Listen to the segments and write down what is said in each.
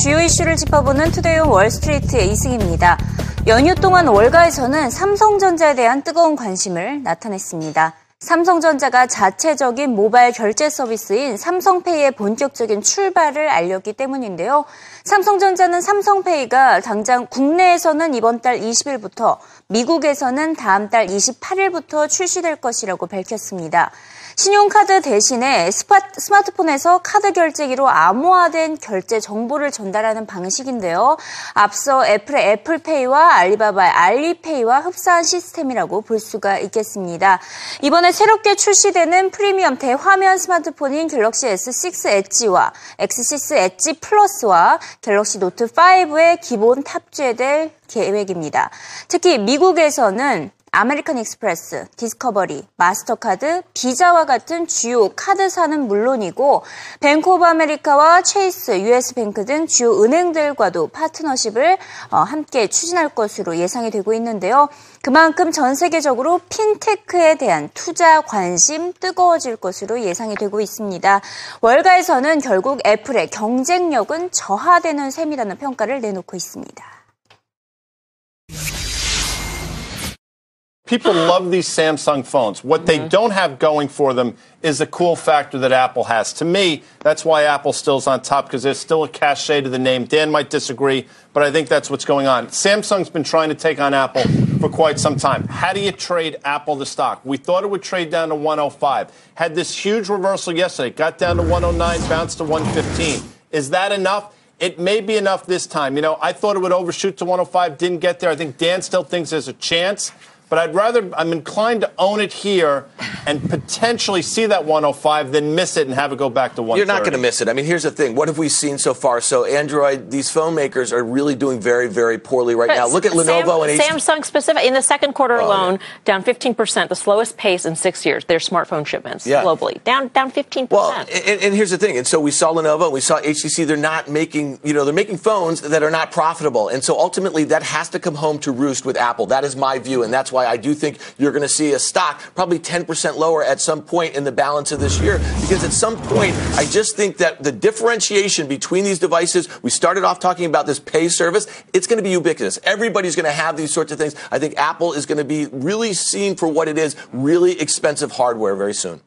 주요 이슈를 짚어보는 투데이온 월스트리트의 이승입니다. 연휴 동안 월가에서는 삼성전자에 대한 뜨거운 관심을 나타냈습니다. 삼성전자가 자체적인 모바일 결제 서비스인 삼성페이의 본격적인 출발을 알렸기 때문인데요. 삼성전자는 삼성페이가 당장 국내에서는 이번 달 20일부터 미국에서는 다음 달 28일부터 출시될 것이라고 밝혔습니다. 신용카드 대신에 스마트폰에서 카드 결제기로 암호화된 결제 정보를 전달하는 방식인데요. 앞서 애플의 애플페이와 알리바바의 알리페이와 흡사한 시스템이라고 볼 수가 있겠습니다. 이번에 새롭게 출시되는 프리미엄 대화면 스마트폰인 갤럭시 S6 엣지와 S6 엣지 플러스와 갤럭시 노트 5에 기본 탑재될 계획입니다. 특히 미국에서는 아메리칸 익스프레스, 디스커버리, 마스터카드, 비자와 같은 주요 카드사는 물론이고 뱅크 오브 아메리카와 체이스, 유에스뱅크 등 주요 은행들과도 파트너십을 어, 함께 추진할 것으로 예상이 되고 있는데요. 그만큼 전 세계적으로 핀테크에 대한 투자 관심 뜨거워질 것으로 예상이 되고 있습니다. 월가에서는 결국 애플의 경쟁력은 저하되는 셈이라는 평가를 내놓고 있습니다. People love these Samsung phones. What they mm-hmm. don't have going for them is the cool factor that Apple has. To me, that's why Apple still's on top because there's still a cachet to the name. Dan might disagree, but I think that's what's going on. Samsung's been trying to take on Apple for quite some time. How do you trade Apple the stock? We thought it would trade down to 105. Had this huge reversal yesterday, got down to 109, bounced to 115. Is that enough? It may be enough this time. You know, I thought it would overshoot to 105, didn't get there. I think Dan still thinks there's a chance but I'd rather, I'm inclined to own it here and potentially see that 105 than miss it and have it go back to 130. You're not going to miss it. I mean, here's the thing. What have we seen so far? So, Android, these phone makers are really doing very, very poorly right but now. Look at Lenovo Sam, and Samsung specific. In the second quarter oh, alone, yeah. down 15%, the slowest pace in six years, their smartphone shipments yeah. globally. Down, down 15%. Well, and, and here's the thing. And so we saw Lenovo and we saw HTC. They're not making, you know, they're making phones that are not profitable. And so ultimately that has to come home to roost with Apple. That is my view. And that's why I do think you're going to see a stock probably 10% lower at some point in the balance of this year. Because at some point, I just think that the differentiation between these devices, we started off talking about this pay service, it's going to be ubiquitous. Everybody's going to have these sorts of things. I think Apple is going to be really seen for what it is, really expensive hardware very soon.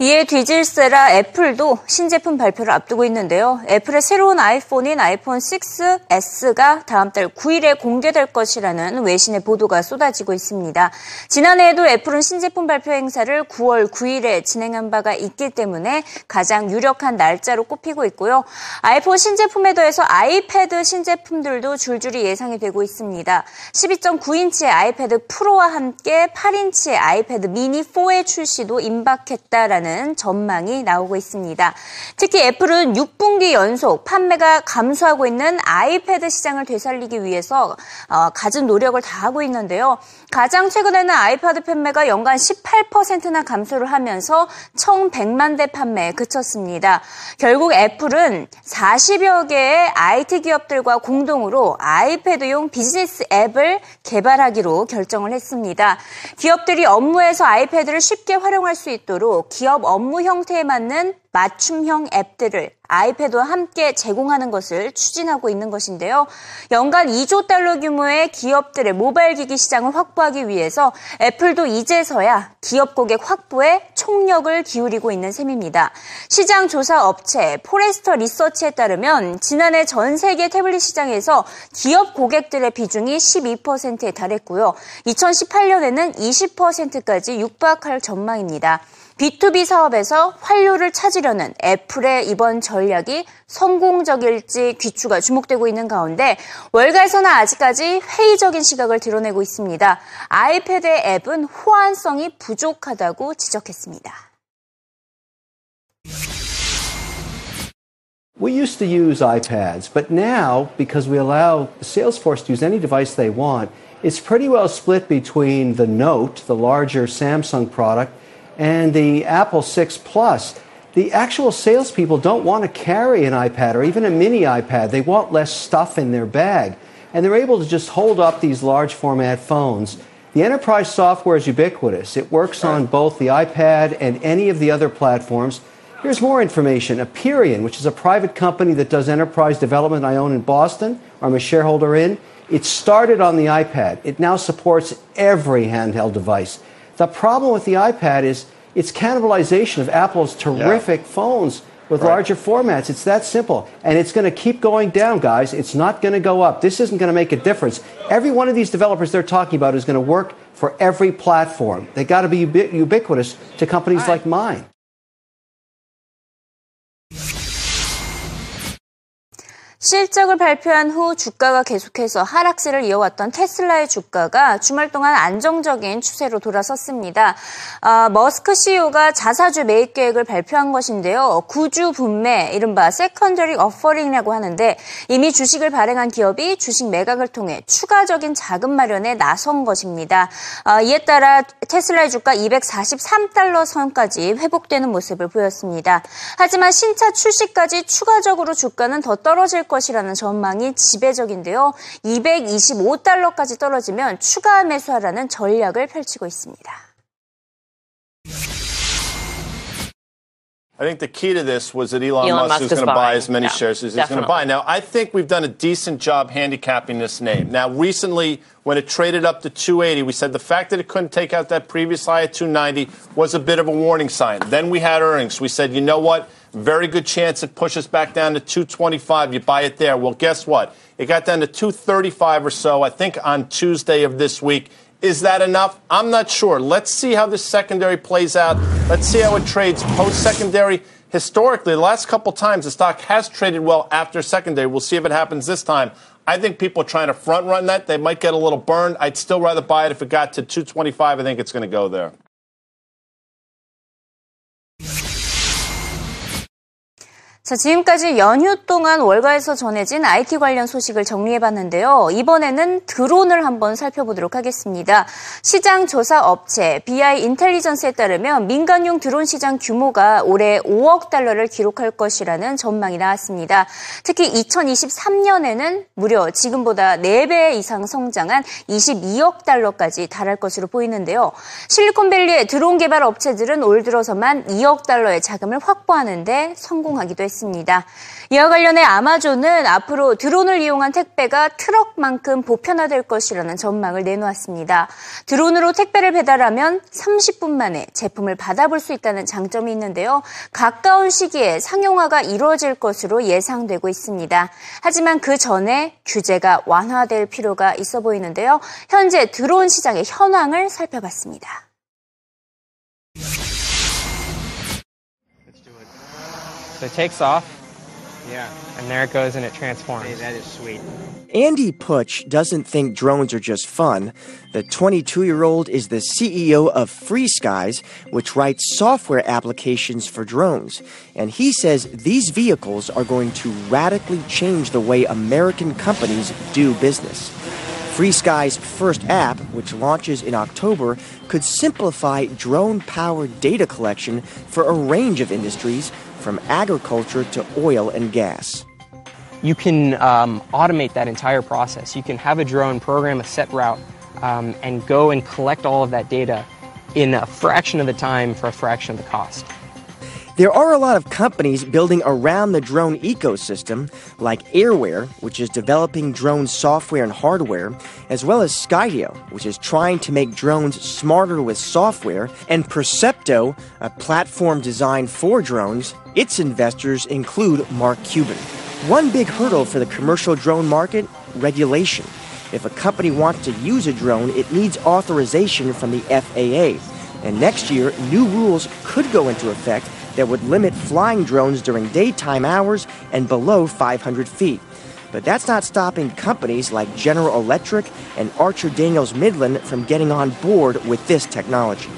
이에 뒤질세라 애플도 신제품 발표를 앞두고 있는데요. 애플의 새로운 아이폰인 아이폰 6S가 다음 달 9일에 공개될 것이라는 외신의 보도가 쏟아지고 있습니다. 지난해에도 애플은 신제품 발표 행사를 9월 9일에 진행한 바가 있기 때문에 가장 유력한 날짜로 꼽히고 있고요. 아이폰 신제품에 더해서 아이패드 신제품들도 줄줄이 예상이 되고 있습니다. 12.9인치의 아이패드 프로와 함께 8인치의 아이패드 미니 4의 출시도 임박했다라는 하는 전망이 나오고 있습니다. 특히 애플은 6분기 연속 판매가 감소하고 있는 아이패드 시장을 되살리기 위해서 어, 갖은 노력을 다하고 있는데요. 가장 최근에는 아이패드 판매가 연간 18%나 감소를 하면서 1,100만 대 판매에 그쳤습니다. 결국 애플은 40여 개의 IT 기업들과 공동으로 아이패드용 비즈니스 앱을 개발하기로 결정을 했습니다. 기업들이 업무에서 아이패드를 쉽게 활용할 수 있도록 기업 기업 업무 형태에 맞는 맞춤형 앱들을 아이패드와 함께 제공하는 것을 추진하고 있는 것인데요. 연간 2조 달러 규모의 기업들의 모바일 기기 시장을 확보하기 위해서 애플도 이제서야 기업 고객 확보에 총력을 기울이고 있는 셈입니다. 시장 조사 업체 포레스터 리서치에 따르면 지난해 전 세계 태블릿 시장에서 기업 고객들의 비중이 12%에 달했고요. 2018년에는 20%까지 육박할 전망입니다. B2B 사업에서 활로를 찾으려는 애플의 이번 전략이 성공적일지 귀추가 주목되고 있는 가운데 월가에서는 아직까지 회의적인 시각을 드러내고 있습니다. 아이패드의 앱은 호환성이 부족하다고 지적했습니다. We used to use iPads, but now, because we allow Salesforce to use any device they want, it's pretty well split between the Note, the larger Samsung product, and the Apple 6 Plus, the actual salespeople don't want to carry an iPad or even a mini iPad. They want less stuff in their bag. And they're able to just hold up these large format phones. The enterprise software is ubiquitous. It works on both the iPad and any of the other platforms. Here's more information. Aperion, which is a private company that does enterprise development I own in Boston, I'm a shareholder in, it started on the iPad. It now supports every handheld device. The problem with the iPad is it's cannibalization of Apple's terrific yeah. phones with right. larger formats. It's that simple. And it's going to keep going down, guys. It's not going to go up. This isn't going to make a difference. Every one of these developers they're talking about is going to work for every platform. They've got to be ubiquitous to companies right. like mine. 실적을 발표한 후 주가가 계속해서 하락세를 이어왔던 테슬라의 주가가 주말 동안 안정적인 추세로 돌아섰습니다. 어, 머스크 CEO가 자사주 매입 계획을 발표한 것인데요. 구주 분매, 이른바 secondary offering이라고 하는데 이미 주식을 발행한 기업이 주식 매각을 통해 추가적인 자금 마련에 나선 것입니다. 어, 이에 따라 테슬라의 주가 243달러 선까지 회복되는 모습을 보였습니다. 하지만 신차 출시까지 추가적으로 주가는 더 떨어질 것이라는 전망이 지배적인데요. 225달러까지 떨어지면 추가 매수하라는 전략을 펼치고 있습니다. I think the key to this was that Elon, Elon Musk, Musk is going to buy as many yeah, shares as he's going to buy. Now, I think we've done a decent job handicapping this name. Now, recently, when it traded up to 280, we said the fact that it couldn't take out that previous high at 290 was a bit of a warning sign. Then we had earnings. We said, you know what? Very good chance it pushes back down to 225. You buy it there. Well, guess what? It got down to 235 or so, I think, on Tuesday of this week. Is that enough? I'm not sure. Let's see how this secondary plays out. Let's see how it trades post secondary. Historically, the last couple times, the stock has traded well after secondary. We'll see if it happens this time. I think people are trying to front run that. They might get a little burned. I'd still rather buy it if it got to 225. I think it's going to go there. 자, 지금까지 연휴 동안 월가에서 전해진 IT 관련 소식을 정리해봤는데요. 이번에는 드론을 한번 살펴보도록 하겠습니다. 시장 조사 업체 BI 인텔리전스에 따르면 민간용 드론 시장 규모가 올해 5억 달러를 기록할 것이라는 전망이 나왔습니다. 특히 2023년에는 무려 지금보다 4배 이상 성장한 22억 달러까지 달할 것으로 보이는데요. 실리콘밸리의 드론 개발 업체들은 올 들어서만 2억 달러의 자금을 확보하는데 성공하기도 했습니다. 했습니다. 이와 관련해 아마존은 앞으로 드론을 이용한 택배가 트럭만큼 보편화될 것이라는 전망을 내놓았습니다. 드론으로 택배를 배달하면 30분 만에 제품을 받아볼 수 있다는 장점이 있는데요. 가까운 시기에 상용화가 이루어질 것으로 예상되고 있습니다. 하지만 그 전에 규제가 완화될 필요가 있어 보이는데요. 현재 드론 시장의 현황을 살펴봤습니다. So it takes off. Yeah. And there it goes and it transforms. Hey, that is sweet. Andy Putsch doesn't think drones are just fun. The 22 year old is the CEO of FreeSkies, which writes software applications for drones. And he says these vehicles are going to radically change the way American companies do business. Free FreeSky's first app, which launches in October, could simplify drone powered data collection for a range of industries from agriculture to oil and gas. You can um, automate that entire process. You can have a drone program a set route um, and go and collect all of that data in a fraction of the time for a fraction of the cost. There are a lot of companies building around the drone ecosystem, like Airware, which is developing drone software and hardware, as well as Skydio, which is trying to make drones smarter with software, and Percepto, a platform designed for drones. Its investors include Mark Cuban. One big hurdle for the commercial drone market regulation. If a company wants to use a drone, it needs authorization from the FAA. And next year, new rules could go into effect that would limit flying drones during daytime hours and below 500 feet. But that's not stopping companies like General Electric and Archer Daniels Midland from getting on board with this technology.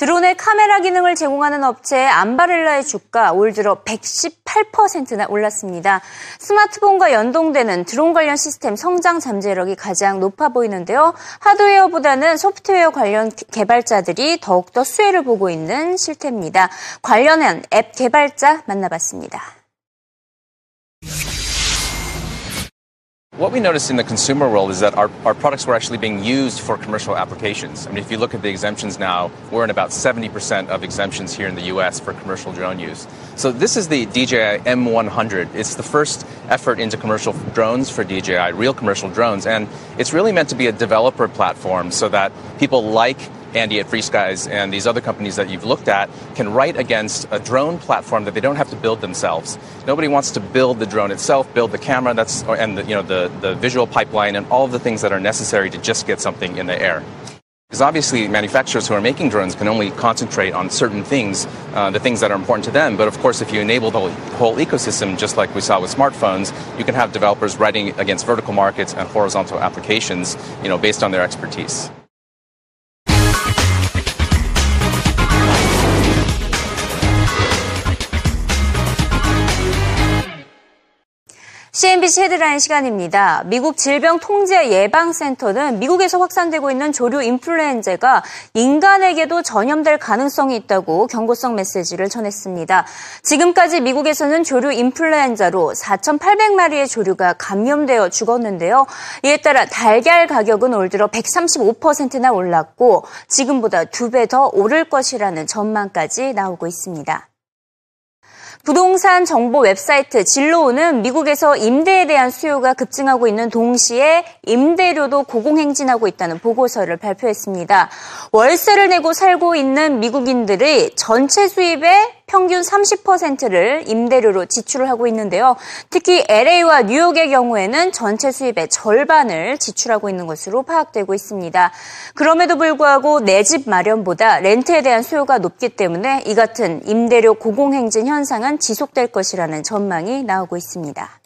드론의 카메라 기능을 제공하는 업체 암바렐라의 주가 올 들어 118%나 올랐습니다. 스마트폰과 연동되는 드론 관련 시스템 성장 잠재력이 가장 높아 보이는데요. 하드웨어보다는 소프트웨어 관련 개발자들이 더욱더 수혜를 보고 있는 실태입니다. 관련한 앱 개발자 만나봤습니다. What we noticed in the consumer world is that our, our products were actually being used for commercial applications. I mean, if you look at the exemptions now, we're in about 70% of exemptions here in the US for commercial drone use. So this is the DJI M100. It's the first effort into commercial drones for DJI, real commercial drones. And it's really meant to be a developer platform so that people like Andy at FreeSkies and these other companies that you've looked at can write against a drone platform that they don't have to build themselves. Nobody wants to build the drone itself, build the camera that's and the, you know the, the visual pipeline and all of the things that are necessary to just get something in the air. Because obviously, manufacturers who are making drones can only concentrate on certain things, uh, the things that are important to them. But of course, if you enable the whole ecosystem, just like we saw with smartphones, you can have developers writing against vertical markets and horizontal applications, you know, based on their expertise. CNBC 헤드라인 시간입니다. 미국 질병통제예방센터는 미국에서 확산되고 있는 조류 인플루엔자가 인간에게도 전염될 가능성이 있다고 경고성 메시지를 전했습니다. 지금까지 미국에서는 조류 인플루엔자로 4,800마리의 조류가 감염되어 죽었는데요. 이에 따라 달걀 가격은 올 들어 135%나 올랐고 지금보다 두 배 더 오를 것이라는 전망까지 나오고 있습니다. 부동산 정보 웹사이트 진로우는 미국에서 임대에 대한 수요가 급증하고 있는 동시에 임대료도 고공행진하고 있다는 보고서를 발표했습니다. 월세를 내고 살고 있는 미국인들의 전체 수입의 평균 30%를 임대료로 지출을 하고 있는데요. 특히 LA와 뉴욕의 경우에는 전체 수입의 절반을 지출하고 있는 것으로 파악되고 있습니다. 그럼에도 불구하고 내 집 마련보다 렌트에 대한 수요가 높기 때문에 이 같은 임대료 고공행진 현상은 지속될 것이라는 전망이 나오고 있습니다.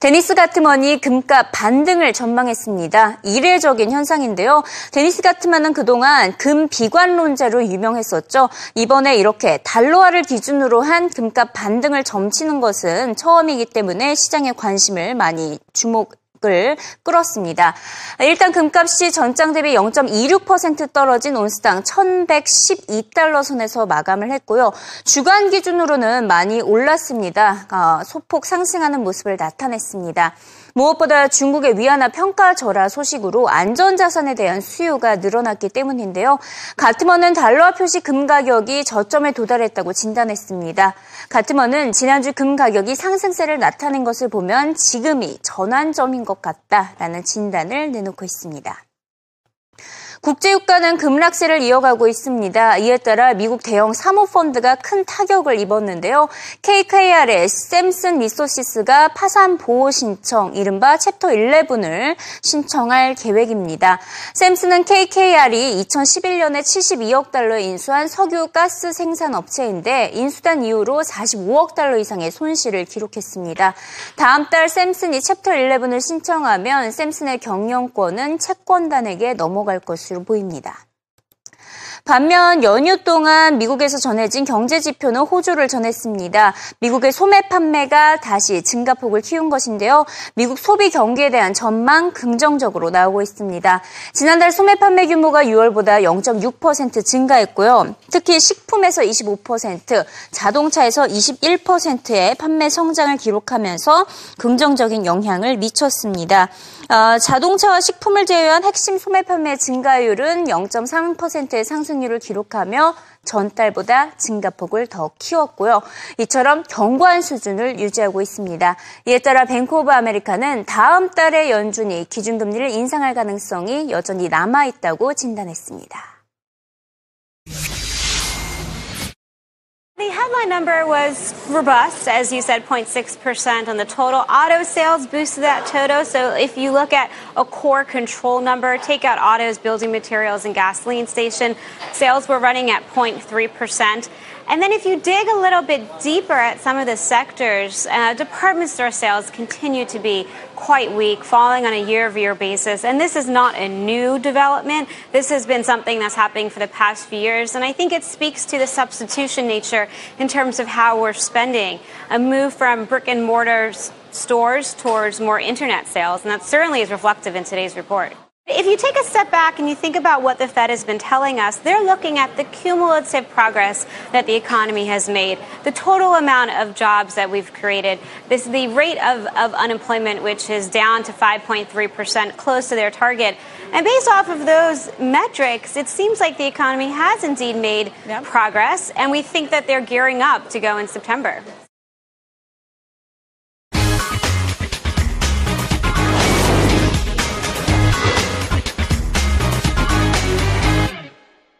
데니스 가트먼이 금값 반등을 전망했습니다. 이례적인 현상인데요. 데니스 가트먼은 그동안 금 비관론자로 유명했었죠. 이번에 이렇게 달러화를 기준으로 한 금값 반등을 점치는 것은 처음이기 때문에 시장의 관심을 많이 주목 을 끌었습니다. 일단 금값이 전장 대비 0.26% 떨어진 온스당 1112달러 선에서 마감을 했고요. 주간 기준으로는 많이 올랐습니다. 아, 소폭 상승하는 모습을 나타냈습니다. 무엇보다 중국의 위안화 평가 절하 소식으로 안전자산에 대한 수요가 늘어났기 때문인데요. 가트먼은 달러화 표시 금 가격이 저점에 도달했다고 진단했습니다. 가트먼은 지난주 금 가격이 상승세를 나타낸 것을 보면 지금이 전환점인 것 같다라는 진단을 내놓고 있습니다. 국제유가는 급락세를 이어가고 있습니다. 이에 따라 미국 대형 사모펀드가 큰 타격을 입었는데요. KKR의 샘슨 리소시스가 파산 보호 신청, 이른바 챕터 11을 신청할 계획입니다. 샘슨은 KKR이 2011년에 72억 달러 인수한 석유 가스 생산 업체인데 인수한 이후로 45억 달러 이상의 손실을 기록했습니다. 다음 달 샘슨이 챕터 11을 신청하면 샘슨의 경영권은 채권단에게 넘어갈 것으로 것으로 보입니다. 반면 연휴 동안 미국에서 전해진 경제 지표는 호조를 전했습니다. 미국의 소매 판매가 다시 증가폭을 키운 것인데요. 미국 소비 경기에 대한 전망 긍정적으로 나오고 있습니다. 지난달 소매 판매 규모가 6월보다 0.6% 증가했고요. 특히 식품에서 25%, 자동차에서 21%의 판매 성장을 기록하면서 긍정적인 영향을 미쳤습니다. 어, 자동차와 식품을 제외한 핵심 소매 판매 증가율은 0.3%의 상승률을 기록하며 전달보다 증가폭을 더 키웠고요. 이처럼 견고한 수준을 유지하고 있습니다. 이에 따라 뱅크 오브 아메리카는 다음 달에 연준이 기준금리를 인상할 가능성이 여전히 남아있다고 진단했습니다. The headline number was robust, as you said, 0.6% on the total. Auto sales boosted that total. So if you look at a core control number, take out autos, building materials, and gasoline station, sales were running at 0.3%. And then if you dig a little bit deeper at some of the sectors, uh, department store sales continue to be quite weak, falling on a year over year basis. And this is not a new development. This has been something that's happening for the past few years. And I think it speaks to the substitution nature in terms of how we're spending. A move from brick and mortar stores towards more internet sales. And that certainly is reflective in today's report. If you take a step back and you think about what the Fed has been telling us, they're looking at the cumulative progress that the economy has made, the total amount of jobs that we've created, this the rate of, of unemployment, which is down to 5.3%, close to their target. And based off of those metrics, it seems like the economy has indeed made yep. progress, and we think that they're gearing up to go in September.